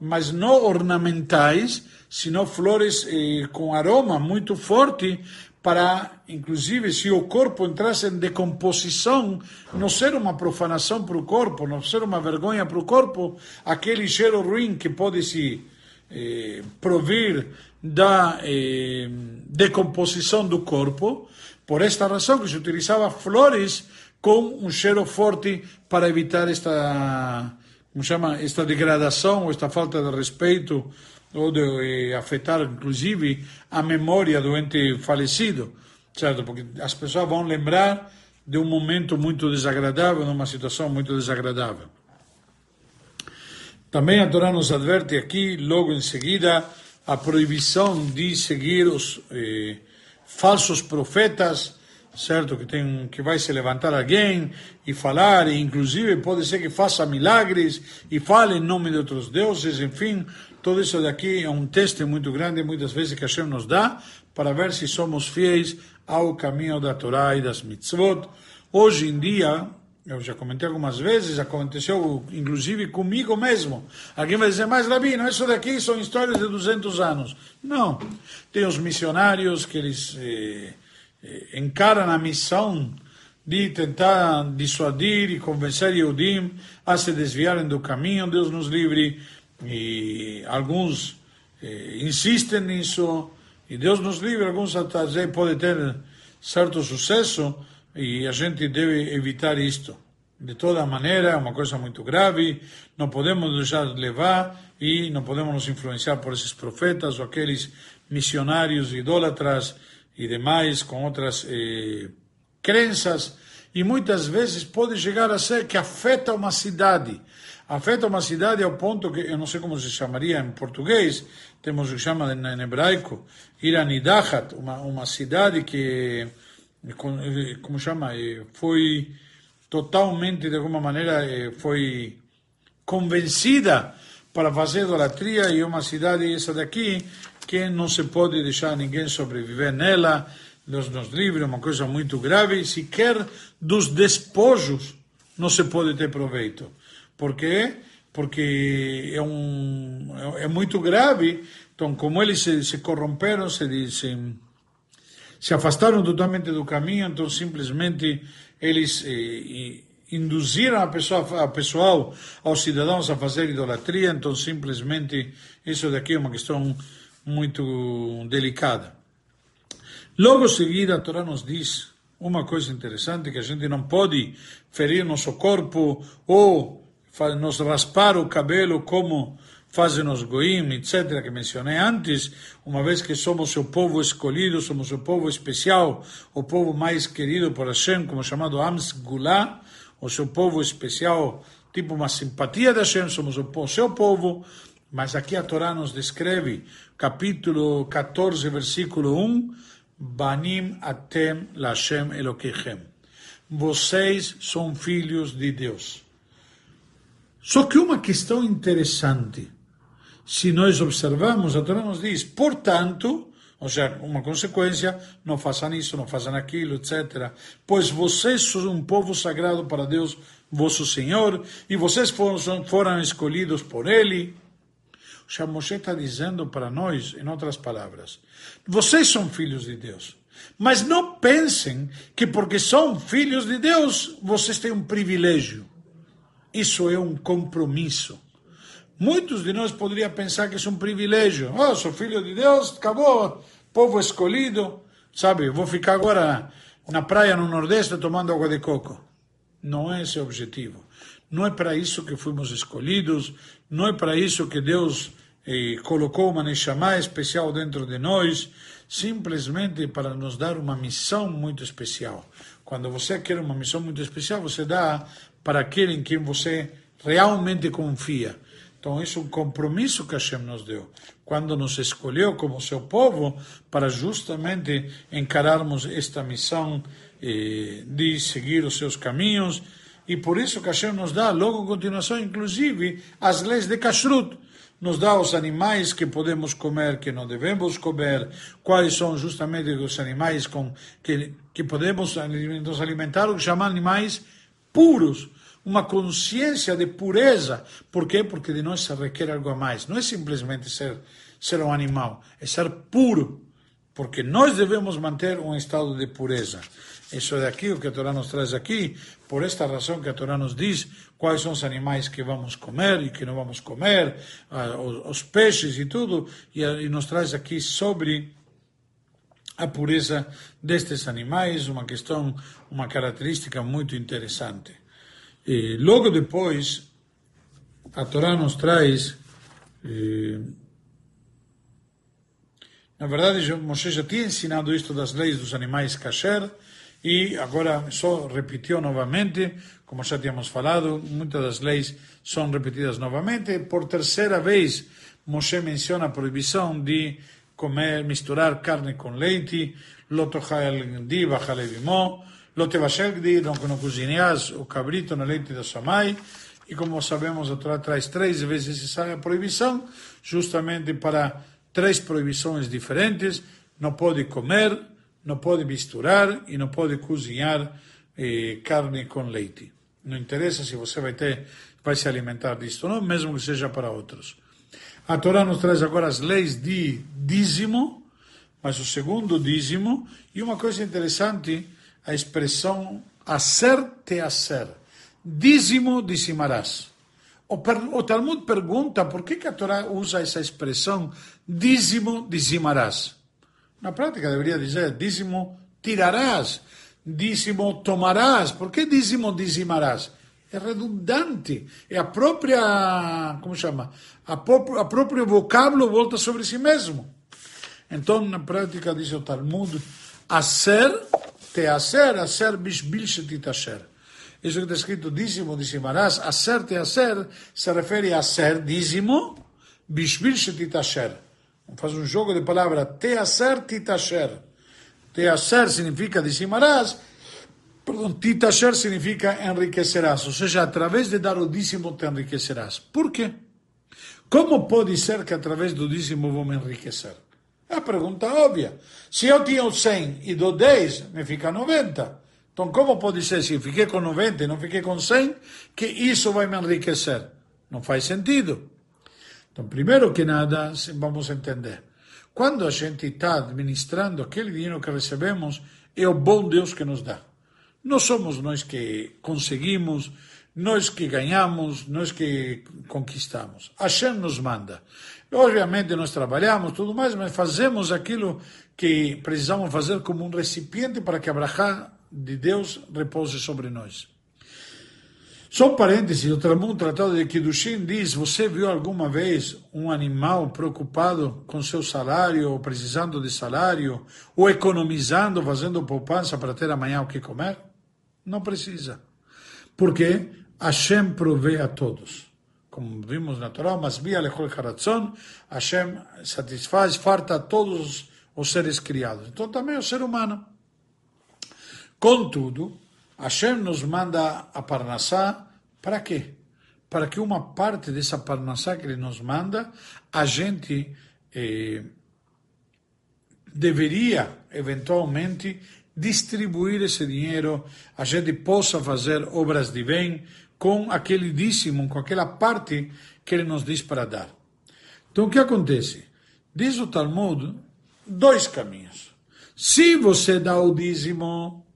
mas não ornamentais, sino flores eh, com aroma muito forte, para, inclusive, se o corpo entrasse em decomposição, não ser uma profanação para o corpo, não ser uma vergonha para o corpo, aquele cheiro ruim que pode se eh, provir da eh, decomposição do corpo, por esta razão que se utilizava flores com um cheiro forte para evitar esta, como chama, esta degradação, esta falta de respeito, ou de eh, afetar, inclusive, a memória do ente falecido, certo? Porque as pessoas vão lembrar de um momento muito desagradável, de uma situação muito desagradável. Também a Torá nos adverte aqui, logo em seguida, a proibição de seguir os eh, falsos profetas, certo? Que tem que vai se levantar alguém e falar, e inclusive pode ser que faça milagres e fale em nome de outros deuses, enfim, tudo isso daqui é um teste muito grande, muitas vezes que Hashem nos dá para ver se somos fiéis ao caminho da Torá e das mitzvot. Hoje em dia, eu já comentei algumas vezes, aconteceu inclusive comigo mesmo. Alguém vai dizer, mas Rabino, isso daqui são histórias de 200 anos. Não. Tem os missionários que eles eh, eh, encaram a missão de tentar dissuadir e convencer Yehudim a se desviarem do caminho. Deus nos livre. E alguns eh, insistem nisso. E Deus nos livre. Alguns até podem ter certo sucesso e a gente deve evitar isto. De toda maneira, é uma coisa muito grave, não podemos deixar de levar e não podemos nos influenciar por esses profetas ou aqueles missionários idólatras e demais com outras eh, crenças. E muitas vezes pode chegar a ser que afeta uma cidade. Afeta uma cidade ao ponto que, eu não sei como se chamaria em português, temos o que chama em hebraico, Iranidahat, uma, uma cidade que como chama, foi totalmente, de alguma maneira, foi convencida para fazer idolatria e uma cidade essa daqui que não se pode deixar ninguém sobreviver nela, Deus nos livre, uma coisa muito grave, sequer dos despojos não se pode ter proveito. Por quê? Porque é, um, é muito grave, então como eles se, se corromperam, se, se afastaram totalmente do caminho, então simplesmente eles eh, induziram a pessoa, a pessoal, aos cidadãos a fazer idolatria, então simplesmente isso daqui é uma questão muito delicada. Logo seguida, a Torá nos diz uma coisa interessante, que a gente não pode ferir nosso corpo ou nos raspar o cabelo como fazem os goim, etc., que mencionei antes, uma vez que somos o povo escolhido, somos o povo especial, o povo mais querido por Hashem, como chamado Ams Gulá, o seu povo especial, tipo uma simpatia de Hashem, somos o seu povo, mas aqui a Torá nos descreve, capítulo 14, versículo 1, Banim atem Lashem Elokechem. Vocês são filhos de Deus. Só que uma questão interessante se nós observamos, a Torá nos diz, portanto, ou seja, uma consequência, não façam isso, não façam aquilo, etc. Pois vocês são um povo sagrado para Deus, vosso Senhor, e vocês foram, foram escolhidos por Ele. Moshe está dizendo para nós, em outras palavras, vocês são filhos de Deus. Mas não pensem que porque são filhos de Deus, vocês têm um privilégio. Isso é um compromisso. Muitos de nós poderiam pensar que é um privilégio. Oh, sou filho de Deus, acabou, povo escolhido, sabe? Vou ficar agora na praia no Nordeste tomando água de coco. Não é esse o objetivo. Não é para isso que fomos escolhidos, não é para isso que Deus eh, colocou uma Neshama especial dentro de nós, simplesmente para nos dar uma missão muito especial. Quando você quer uma missão muito especial, você dá para aquele em quem você realmente confia. Então, isso é um compromisso que Hashem nos deu, quando nos escolheu como seu povo, para justamente encararmos esta missão eh, de seguir os seus caminhos. E por isso que Hashem nos dá, logo a continuação, inclusive, as leis de Kashrut. Nos dá os animais que podemos comer, que não devemos comer, quais são justamente os animais com que, que podemos nos alimentar, o que chamam animais puros uma consciência de pureza. Por quê? Porque de nós se requer algo a mais. Não é simplesmente ser, ser um animal, é ser puro. Porque nós devemos manter um estado de pureza. Isso é aqui o que a Torá nos traz aqui, por esta razão que a Torá nos diz quais são os animais que vamos comer e que não vamos comer, os, peixes e tudo, e, nos traz aqui sobre a pureza destes animais, uma questão, uma característica muito interessante. E logo depois, a Torá nos traz. Eh, na verdade, Moshe já tinha ensinado isto das leis dos animais kasher e agora só repetiu novamente, como já tínhamos falado, muitas das leis são repetidas novamente. Por terceira vez, Moshe menciona a proibição de comer, misturar carne com leite, lotochal di, bachalevimó, Lo tevashegdi, não cozinhas o cabrito no leite da sua mãe, e como sabemos, a Torá traz três vezes essa proibição, justamente para três proibições diferentes, não pode comer, não pode misturar e não pode cozinhar eh, carne com leite. Não interessa se você vai ter, vai se alimentar disto ou não, mesmo que seja para outros. A Torá nos traz agora as leis de dízimo, mas o segundo dízimo, e uma coisa interessante, a expressão acer te acer, dízimo dizimarás. O Talmud pergunta por que, que a Torá usa essa expressão dízimo dizimarás. Na prática deveria dizer dízimo tirarás, dízimo tomarás. Por que dízimo dizimarás? É redundante. É a própria, como chama? A, a próprio vocábulo volta sobre si mesmo. Então, na prática, diz o Talmud, acer teaser, aser bishbil shetitasher. Isso que está escrito dízimo, dizimarás, aser teaser, se refere a ser dízimo, bishbil shetitasher. Faz um jogo de palavra, teaser, titasher. Teaser significa dizimarás, perdão, titasher significa enriquecerás, ou seja, através de dar o dízimo te enriquecerás. Por quê? Como pode ser que através do dízimo vou me enriquecer? É a pergunta óbvia. Se eu tinha 100 e dou 10, me fica 90. Então, como pode ser, se fiquei com 90 e não fiquei com 100, que isso vai me enriquecer? Não faz sentido. Então, primeiro que nada, vamos entender. Quando a gente está administrando aquele dinheiro que recebemos, é o bom Deus que nos dá. Não somos nós que conseguimos, nós que ganhamos, nós que conquistamos. Hashem nos manda. Obviamente nós trabalhamos, tudo mais, mas fazemos aquilo que precisamos fazer como um recipiente para que a brachá de Deus repouse sobre nós. Só um parênteses, o Talmud Tratado de Kiddushin diz, você viu alguma vez um animal preocupado com seu salário, ou precisando de salário, ou economizando, fazendo poupança para ter amanhã o que comer? Não precisa. Porque Hashem provê a todos. Como vimos na Torá, mas via lechol haratzon, Hashem satisfaz, farta a todos os seres criados. Então também o ser humano. Contudo, Hashem nos manda a Parnassá para quê? Para que uma parte dessa Parnassá que ele nos manda, a gente eh, deveria, eventualmente, distribuir esse dinheiro, a gente possa fazer obras de bem com aquele dízimo, com aquela parte que ele nos diz para dar. Então, o que acontece? Diz o Talmud, dois caminhos. Se você dá o dízimo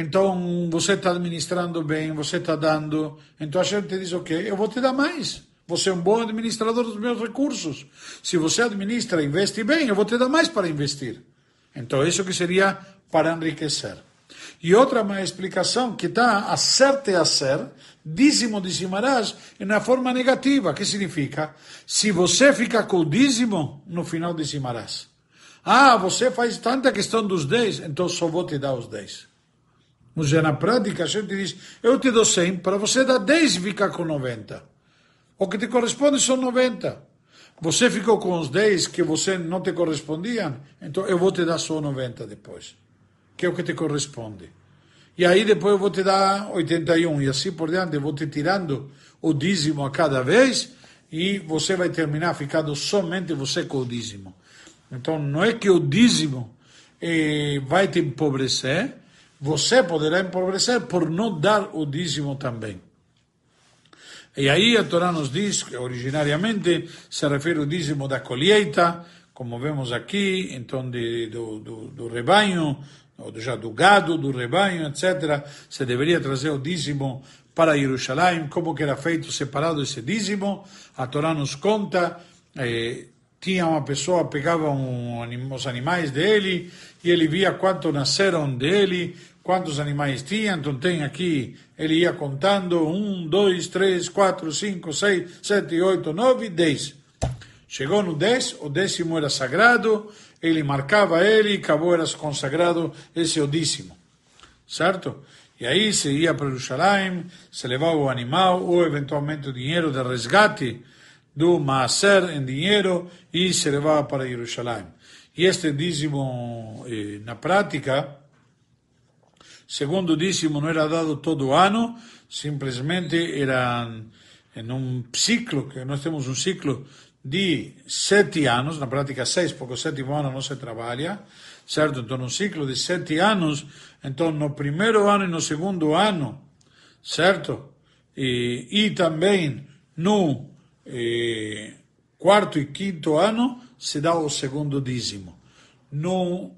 então você está administrando bem, você está dando. Então a gente diz: ok, eu vou te dar mais. Você é um bom administrador dos meus recursos. Se você administra investe bem, eu vou te dar mais para investir. Então isso que seria para enriquecer. E outra uma explicação que está a ser a ser, dízimo dizimarás, na forma negativa. que significa? Se você fica com o dízimo, no final dizimarás. Ah, você faz tanta questão dos 10, então só vou te dar os 10. Já na prática a gente diz, eu te dou 100, para você dar 10 e ficar com 90. O que te corresponde são 90. Você ficou com os 10 que você não te correspondiam, então eu vou te dar só 90 depois, que é o que te corresponde. E aí depois eu vou te dar 81 e assim por diante, eu vou te tirando o dízimo a cada vez e você vai terminar ficando somente você com o dízimo. Então não é que o dízimo eh, vai te empobrecer, você poderá empobrecer por não dar o dízimo também. E aí a Torá nos diz que originariamente se refere ao dízimo da colheita, como vemos aqui, então de, do, do, do rebanho, ou já do gado, do rebanho, etc. Se deveria trazer o dízimo para Jerusalém, como que era feito separado esse dízimo. A Torá nos conta, eh, tinha uma pessoa, pegava um, os animais dele, e ele via quanto nasceram dele, quantos animais tinha, então tem aqui, ele ia contando, um, dois, três, quatro, cinco, seis, sete, oito, nove, dez. Chegou no dez, o décimo era sagrado, ele marcava ele, acabou, era consagrado, esse o décimo, certo? E aí se ia para Jerusalém, se levava o animal, ou eventualmente o dinheiro de resgate do Maaser em dinheiro, e se levava para Jerusalém. E este dízimo, eh, na prática, segundo dízimo não era dado todo ano, simplesmente era em um ciclo, que nós temos um ciclo de sete anos, na prática seis, porque o sétimo ano não se trabalha, certo? Então, um ciclo de sete anos, então no primeiro ano e no segundo ano, certo? E, e também no eh, quarto e quinto ano se dá o segundo dízimo. No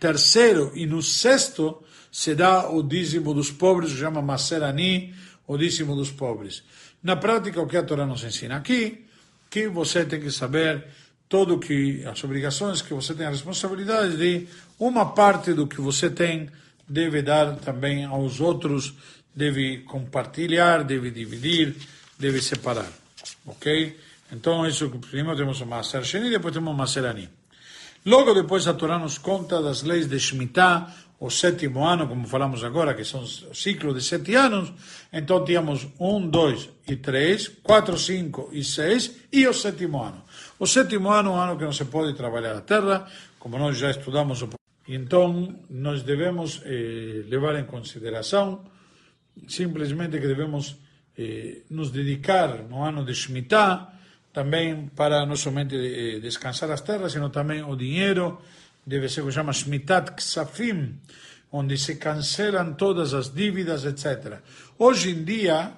terceiro e no sexto se dá o dízimo dos pobres, chama Maserani, o dízimo dos pobres. Na prática, o que a Torá nos ensina aqui, que você tem que saber todo que as obrigações que você tem a responsabilidade de uma parte do que você tem deve dar também aos outros, deve compartilhar, deve dividir, deve separar, ok? Então isso primeiro temos o Maser Sheni, depois temos o Maserani. Logo depois a Torá nos conta das leis de Shemitah, o sétimo ano, como falamos agora, que são ciclos de sete anos, então tínhamos um, dois e três, quatro, cinco e seis, e o sétimo ano. O sétimo ano é um ano que não se pode trabalhar a terra, como nós já estudamos. Então, nós devemos eh, levar em consideração simplesmente que devemos eh, nos dedicar no ano de Shemitah, também para não somente eh, descansar as terras, sino também o dinheiro, deve ser o que chama Shmitat Ksafim, onde se cancelam todas as dívidas, etc. Hoje em dia,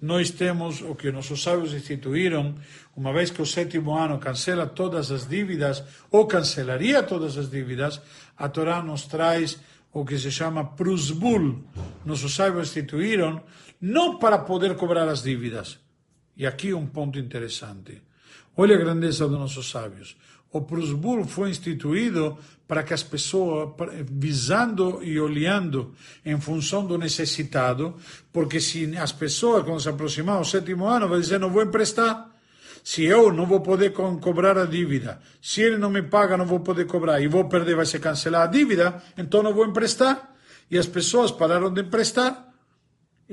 nós temos o que nossos sábios instituíram, uma vez que o sétimo ano cancela todas as dívidas, ou cancelaria todas as dívidas, a Torá nos traz o que se chama Prusbul. Nossos sábios instituíram, não para poder cobrar as dívidas. E aqui um ponto interessante. Olha a grandeza dos nossos sábios. O Prusbul foi instituído para que as pessoas, visando e olhando em função do necessitado, porque se as pessoas, quando se aproximar ao sétimo ano, vão dizer, não vou emprestar. Se eu não vou poder cobrar a dívida, se ele não me paga, não vou poder cobrar, e vou perder, vai se cancelar a dívida, então não vou emprestar. E as pessoas pararam de emprestar.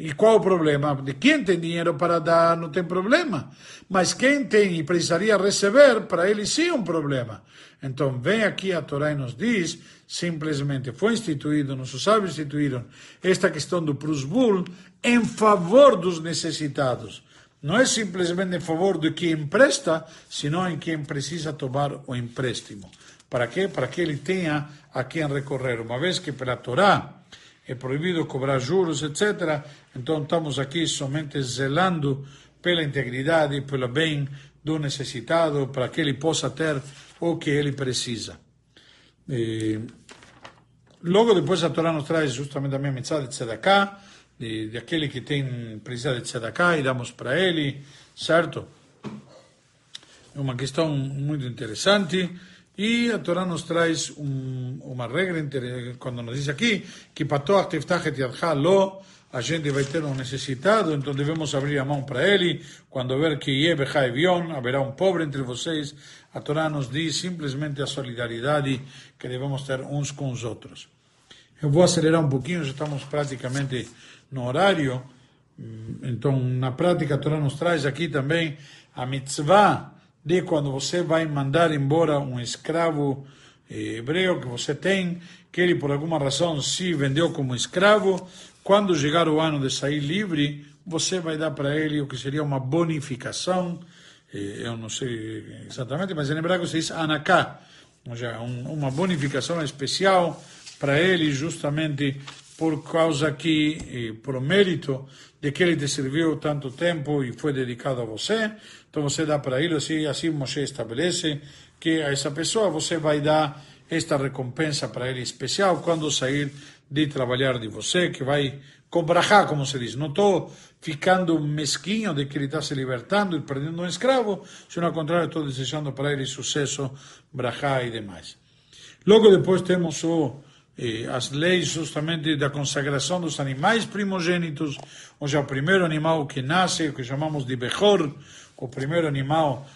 E qual o problema? De quem tem dinheiro para dar não tem problema. Mas quem tem e precisaria receber, para ele sim é um problema. Então vem aqui a Torá e nos diz, simplesmente foi instituído, nossos sábios instituíram esta questão do Prusbul em favor dos necessitados. Não é simplesmente em favor de quem empresta, senão em quem precisa tomar o empréstimo. Para quê? Para que ele tenha a quem recorrer. Uma vez que pela Torá é proibido cobrar juros, etc. Então estamos aqui somente zelando pela integridade pelo bem do necessitado, para que ele possa ter o que ele precisa. E, logo depois a Torá nos traz justamente a minha mensagem de Tzedakah, de, de aquele que tem precisa de Tzedakah e damos para ele, certo? É uma questão muito interessante. E a Torá nos traz um, uma regra, quando nos diz aqui, que patoach lo, a gente vai ter um necessitado, então devemos abrir a mão para ele. Quando ver que yebecha evion, haverá um pobre entre vocês. A Torá nos diz simplesmente a solidariedade que devemos ter uns com os outros. Eu vou acelerar um pouquinho, já estamos praticamente no horário. Então, na prática, a Torá nos traz aqui também a mitzvah de quando você vai mandar embora um escravo eh, hebreu que você tem, que ele por alguma razão se vendeu como escravo, quando chegar o ano de sair livre, você vai dar para ele o que seria uma bonificação, eh, eu não sei exatamente, mas em hebraico se diz anaká, ou seja, uma bonificação especial para ele justamente por causa que, por mérito de que ele te serviu tanto tempo e foi dedicado a você, então você dá para ele, assim, assim Moshe estabelece que a essa pessoa você vai dar esta recompensa para ele especial quando sair de trabalhar de você, que vai cobrajar, como se diz. Não estou ficando mesquinho de que ele está se libertando e perdendo um escravo, sino ao contrário, estou desejando para ele sucesso, brachá e demais. Logo depois temos o as leis justamente da consagração dos animais primogênitos, ou seja, o primeiro animal que nasce, o que chamamos de Bechor, o primeiro animal,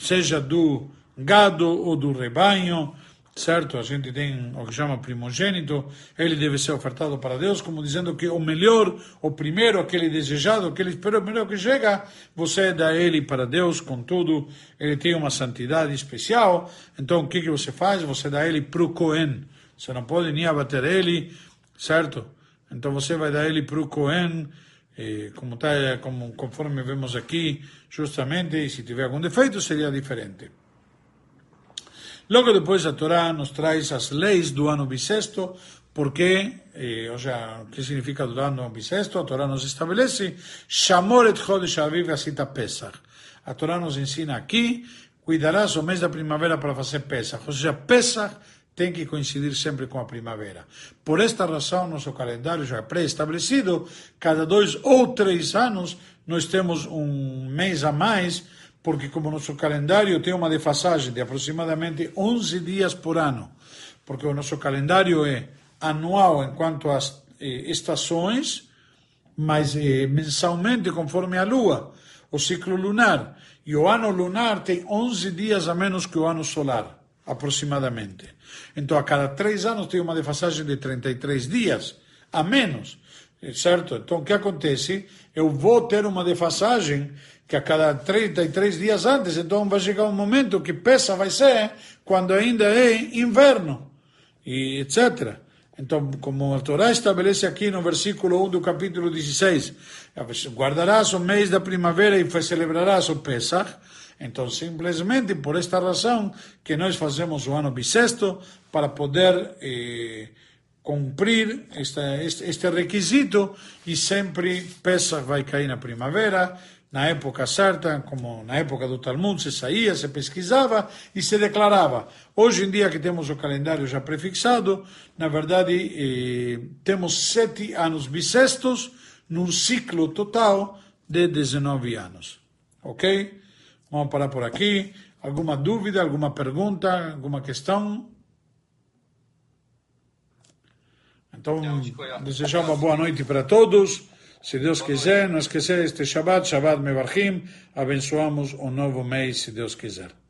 seja do gado ou do rebanho, certo? A gente tem o que chama primogênito, ele deve ser ofertado para Deus, como dizendo que o melhor, o primeiro, aquele desejado, aquele espero, o melhor que chega, você dá ele para Deus, contudo, ele tem uma santidade especial, então o que, que você faz? Você dá ele para o Cohen, você não pode nem abater ele, certo? Então você vai dar ele para o Cohen, como tá, como, conforme vemos aqui, justamente, e se tiver algum defeito seria diferente. Logo depois a Torá nos traz as leis do ano bissexto, porque, eh, ou seja, o que significa do ano bissexto? A Torá nos estabelece, Shamor et Chodesh Aviv Asita Pesach. A Torá nos ensina aqui, cuidarás o mês da primavera para fazer Pesach. Ou seja, Pesach tem que coincidir sempre com a primavera. Por esta razão, nosso calendário já é pré-estabelecido, cada dois ou três anos nós temos um mês a mais, porque como nosso calendário tem uma defasagem de aproximadamente 11 dias por ano, porque o nosso calendário é anual enquanto às eh, estações, mas eh, mensalmente conforme a lua, o ciclo lunar. E o ano lunar tem 11 dias a menos que o ano solar aproximadamente. Então, a cada três anos tem uma defasagem de 33 dias, a menos, certo? Então, o que acontece? Eu vou ter uma defasagem que a cada 33 dias antes, então vai chegar um momento que peça vai ser quando ainda é inverno, e etc. Então, como a Torá estabelece aqui no versículo 1 do capítulo 16, guardarás o mês da primavera e celebrarás o Pesach, então, simplesmente por esta razão que nós fazemos o ano bissexto para poder eh, cumprir este, este, este, requisito e sempre Pesach vai cair na primavera, na época certa, como na época do Talmud, se saía, se pesquisava e se declarava. Hoje em dia que temos o calendário já prefixado, na verdade eh, temos sete anos bissextos num ciclo total de 19 anos. Ok? Vamos parar por aqui. Alguma dúvida, alguma pergunta, alguma questão? Então, desejar uma boa noite para todos. Se Deus quiser, não esquecer este Shabbat, Shabbat Mevarchim, abençoamos o novo mês, se Deus quiser.